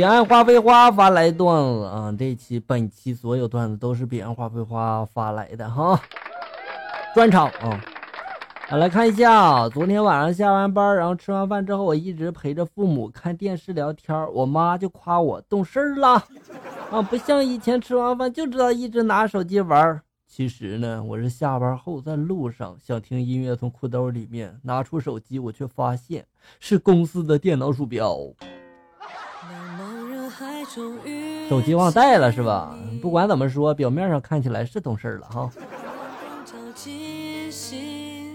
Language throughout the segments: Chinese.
彼岸花非花发来段子啊！这期本期所有段子都是彼岸花非花发来的哈，专场啊！好来看一下，昨天晚上下完班，然后吃完饭之后，我一直陪着父母看电视聊天，我妈就夸我懂事了啊，不像以前吃完饭就知道一直拿手机玩。其实呢，我是下班后在路上想听音乐，从裤兜里面拿出手机，我却发现是公司的电脑鼠标。手机忘带了是吧？不管怎么说，表面上看起来是懂事了哈。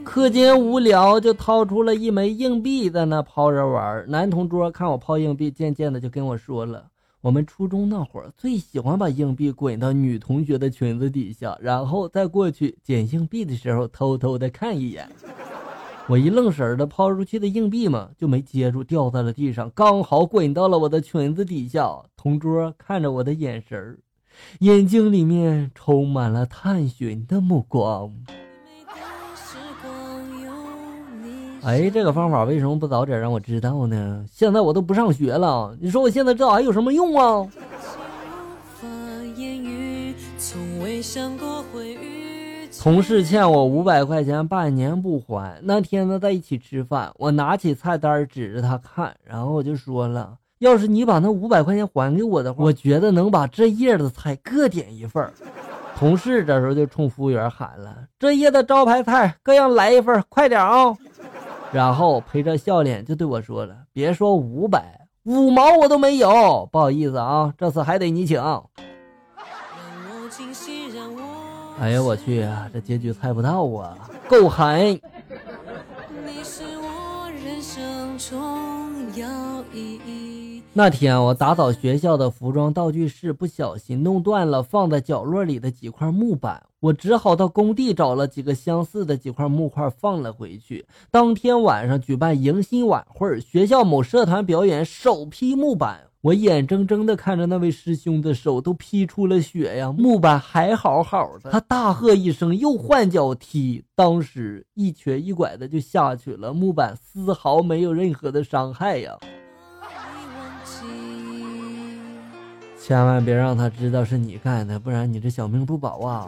课间无聊就掏出了一枚硬币在那抛着玩。男同桌看我抛硬币，渐渐的就跟我说了：我们初中那会儿最喜欢把硬币滚到女同学的裙子底下，然后再过去捡硬币的时候偷偷的看一眼。我一愣神的抛出去的硬币嘛，就没接住，掉在了地上，刚好滚到了我的裙子底下。同桌看着我的眼神儿，眼睛里面充满了探寻的目光。哎，这个方法为什么不早点让我知道呢？现在我都不上学了，你说我现在知道还有什么用啊？同事欠我五百块钱，半年不还。那天呢，在一起吃饭，我拿起菜单指着他看，然后我就说了：“要是你把那五百块钱还给我的话，我觉得能把这页的菜各点一份。”同事这时候就冲服务员喊了：“这页的招牌菜各样来一份，快点啊！”然后陪着笑脸就对我说了：“别说五百，五毛我都没有，不好意思啊，这次还得你请。”哎呀，我去啊！这结局猜不到啊，够狠！那天我打扫学校的服装道具室，不小心弄断了放在角落里的几块木板，我只好到工地找了几个相似的几块木块放了回去。当天晚上举办迎新晚会，学校某社团表演首批木板。我眼睁睁地看着那位师兄的手都劈出了血呀，木板还好好的。他大喝一声，又换脚踢，当时一瘸一拐的就下去了，木板丝毫没有任何的伤害呀。千万别让他知道是你干的，不然你这小命不保啊！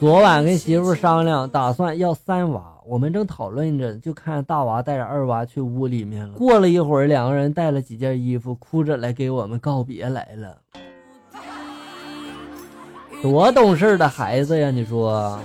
昨晚跟媳妇商量，打算要三娃。我们正讨论着，就看大娃带着二娃去屋里面了。过了一会儿，两个人带了几件衣服，哭着来给我们告别来了。多懂事的孩子呀，你说？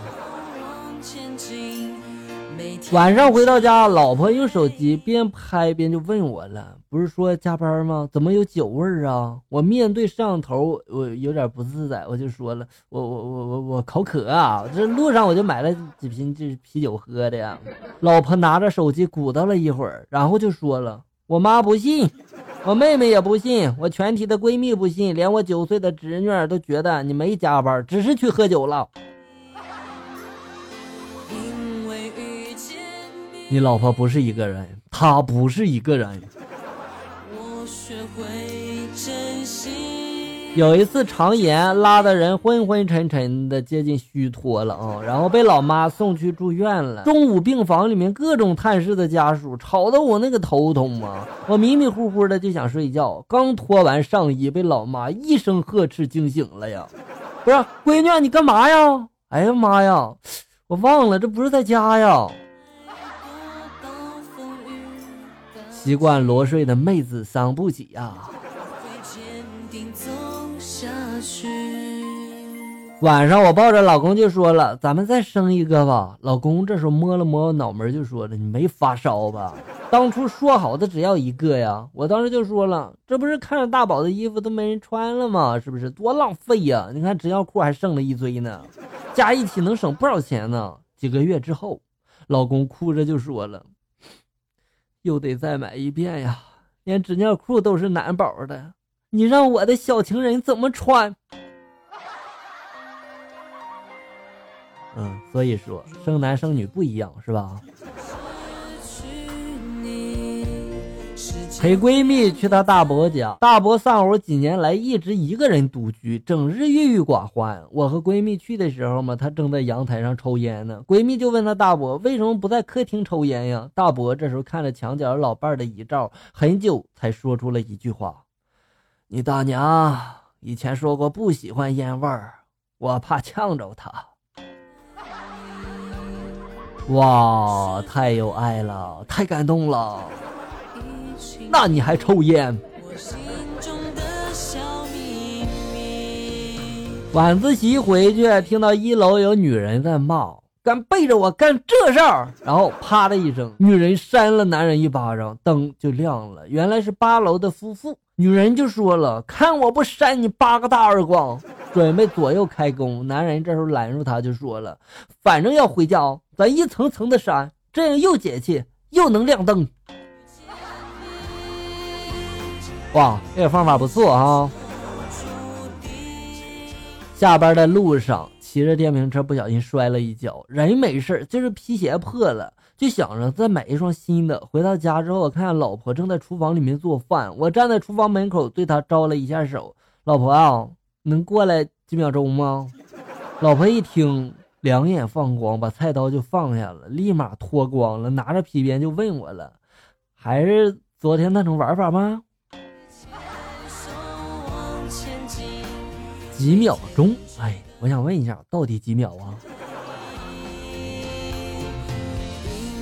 晚上回到家，老婆用手机边拍边就问我了：“不是说加班吗？怎么有酒味儿啊？”我面对摄像头，我有点不自在，我就说了：“我我我我我口渴啊！这路上我就买了几瓶这啤酒喝的呀。”老婆拿着手机鼓捣了一会儿，然后就说了：“我妈不信，我妹妹也不信，我全体的闺蜜不信，连我九岁的侄女都觉得你没加班，只是去喝酒了。”你老婆不是一个人，她不是一个人。有一次肠炎拉的人昏昏沉沉的，接近虚脱了啊，然后被老妈送去住院了。中午病房里面各种探视的家属，吵得我那个头痛啊！我迷迷糊糊的就想睡觉，刚脱完上衣，被老妈一声呵斥惊醒了呀！不是，闺女，你干嘛呀？哎呀妈呀，我忘了，这不是在家呀。习惯裸睡的妹子伤不起呀。晚上我抱着老公就说了：“咱们再生一个吧。”老公这时候摸了摸我脑门就说了：“你没发烧吧？当初说好的只要一个呀。”我当时就说了：“这不是看着大宝的衣服都没人穿了吗？是不是多浪费呀？你看纸尿裤还剩了一堆呢，加一起能省不少钱呢。”几个月之后，老公哭着就说了。又得再买一遍呀！连纸尿裤都是男宝的，你让我的小情人怎么穿？嗯，所以说生男生女不一样，是吧？陪闺蜜去她大伯家，大伯丧偶几年来一直一个人独居，整日郁郁寡欢。我和闺蜜去的时候嘛，他正在阳台上抽烟呢。闺蜜就问他大伯为什么不在客厅抽烟呀？大伯这时候看着墙角老伴的遗照，很久才说出了一句话：“你大娘以前说过不喜欢烟味儿，我怕呛着她。”哇，太有爱了，太感动了。那你还抽烟？晚自习回去，听到一楼有女人在骂：“敢背着我干这事儿！”然后啪的一声，女人扇了男人一巴掌，灯就亮了。原来是八楼的夫妇。女人就说了：“看我不扇你八个大耳光！”准备左右开弓。男人这时候拦住她，就说了：“反正要回家，咱一层层的扇，这样又解气又能亮灯。”哇，这个方法不错啊！下班的路上，骑着电瓶车不小心摔了一跤，人没事，就是皮鞋破了，就想着再买一双新的。回到家之后，我看见老婆正在厨房里面做饭，我站在厨房门口对她招了一下手：“老婆啊，能过来几秒钟吗？”老婆一听，两眼放光，把菜刀就放下了，立马脱光了，拿着皮鞭就问我了：“还是昨天那种玩法吗？”几秒钟？哎，我想问一下，到底几秒啊？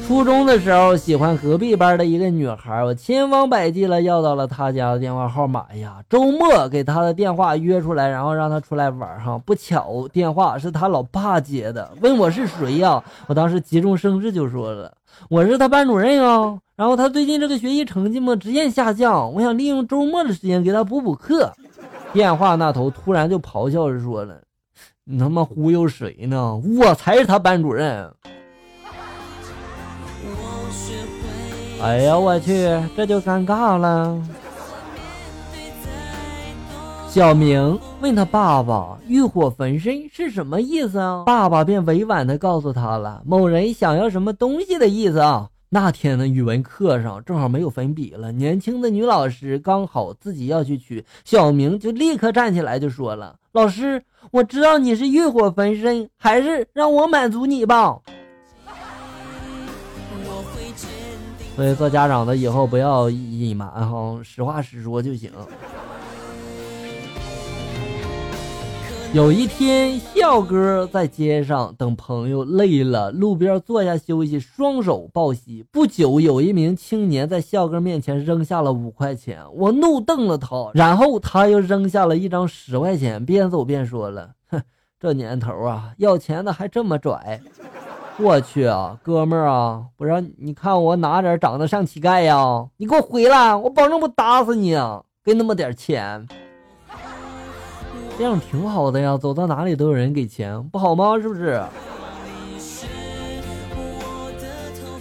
初中的时候喜欢隔壁班的一个女孩，我千方百计了要到了她家的电话号码哎呀。周末给她的电话约出来，然后让她出来玩哈。不巧，电话是她老爸接的，问我是谁呀？我当时急中生智就说了，我是她班主任啊。然后她最近这个学习成绩嘛直线下降，我想利用周末的时间给她补补课。电话那头突然就咆哮着说了：“你他妈忽悠谁呢？我才是他班主任！”哎呀，我去，这就尴尬了。小明问他爸爸：“欲火焚身是什么意思啊？”爸爸便委婉的告诉他了：“某人想要什么东西的意思啊。”那天的语文课上正好没有粉笔了，年轻的女老师刚好自己要去取，小明就立刻站起来就说了：“老师，我知道你是欲火焚身，还是让我满足你吧。”所以做家长的以后不要隐瞒哈，实话实说就行。有一天，笑哥在街上等朋友，累了，路边坐下休息，双手抱膝。不久，有一名青年在笑哥面前扔下了五块钱，我怒瞪了他，然后他又扔下了一张十块钱，边走边说了：“哼，这年头啊，要钱的还这么拽。”我去啊，哥们儿啊，不是你看我哪点长得像乞丐呀？你给我回来，我保证不打死你啊！给那么点钱。这样挺好的呀，走到哪里都有人给钱，不好吗？是不是？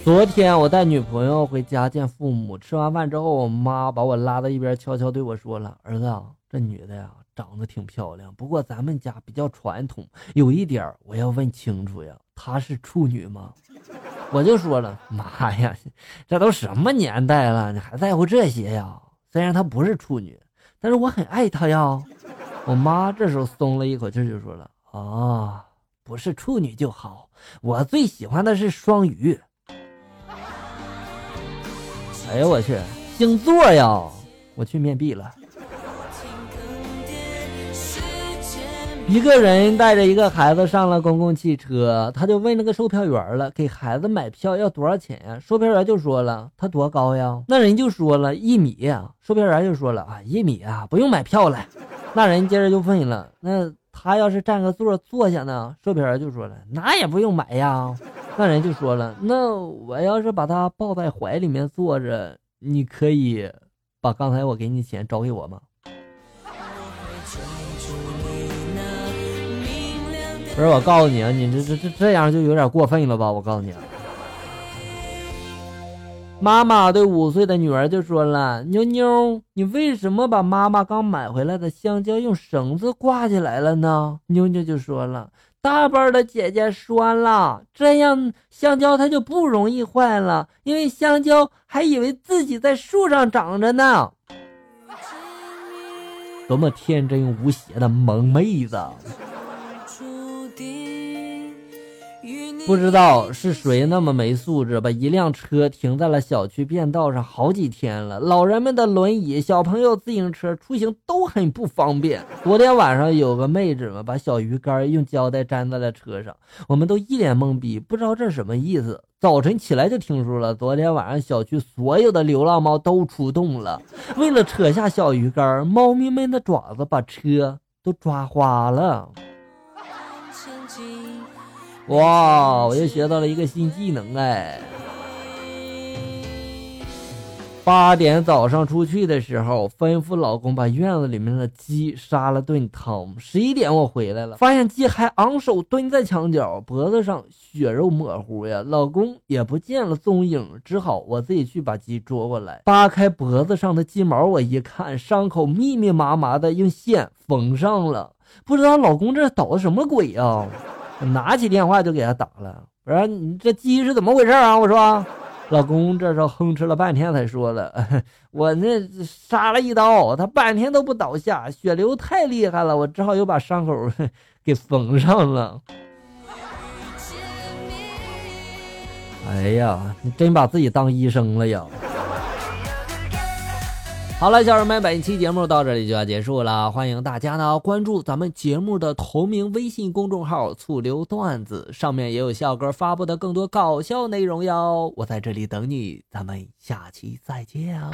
昨天我带女朋友回家见父母，吃完饭之后，我妈把我拉到一边，悄悄对我说了：“儿子，这女的呀，长得挺漂亮，不过咱们家比较传统，有一点我要问清楚呀，她是处女吗？”我就说了：“妈呀，这都什么年代了，你还在乎这些呀？虽然她不是处女，但是我很爱她呀。”我妈这时候松了一口气，就说了：“啊，不是处女就好，我最喜欢的是双鱼。”哎呦我去，星座呀！我去面壁了。一个人带着一个孩子上了公共汽车，他就问那个售票员了：“给孩子买票要多少钱呀？”售票员就说了：“他多高呀？”那人就说了：“一米。”售票员就说了：“啊，一米啊，不用买票了。”那人接着就问了：“那他要是占个座坐下呢？”售票员就说了：“那也不用买呀。”那人就说了：“那我要是把他抱在怀里面坐着，你可以把刚才我给你钱找给我吗？”不是，我告诉你啊，你这这这这样就有点过分了吧？我告诉你。啊妈妈对五岁的女儿就说了：“妞妞，你为什么把妈妈刚买回来的香蕉用绳子挂起来了呢？”妞妞就说了：“大班的姐姐说了，这样香蕉它就不容易坏了，因为香蕉还以为自己在树上长着呢。多么天真无邪的萌妹子！不知道是谁那么没素质，把一辆车停在了小区便道上好几天了。老人们的轮椅、小朋友自行车出行都很不方便。昨天晚上有个妹子嘛，把小鱼干用胶带粘在了车上，我们都一脸懵逼，不知道这是什么意思。早晨起来就听说了，昨天晚上小区所有的流浪猫都出动了，为了扯下小鱼干，猫咪们的爪子把车都抓花了。哇！我又学到了一个新技能哎。八点早上出去的时候，吩咐老公把院子里面的鸡杀了炖汤。十一点我回来了，发现鸡还昂首蹲在墙角，脖子上血肉模糊呀。老公也不见了踪影，只好我自己去把鸡捉过来。扒开脖子上的鸡毛，我一看，伤口密密麻麻的用线缝上了。不知道老公这捣的什么鬼啊？拿起电话就给他打了，我说你这鸡是怎么回事啊？我说，老公这时候哼哧了半天才说了，我那杀了一刀，他半天都不倒下，血流太厉害了，我只好又把伤口给缝上了。哎呀，你真把自己当医生了呀！好了，小人们，本期节目到这里就要结束了。欢迎大家呢关注咱们节目的同名微信公众号“醋溜段子”，上面也有笑哥发布的更多搞笑内容哟。我在这里等你，咱们下期再见啊！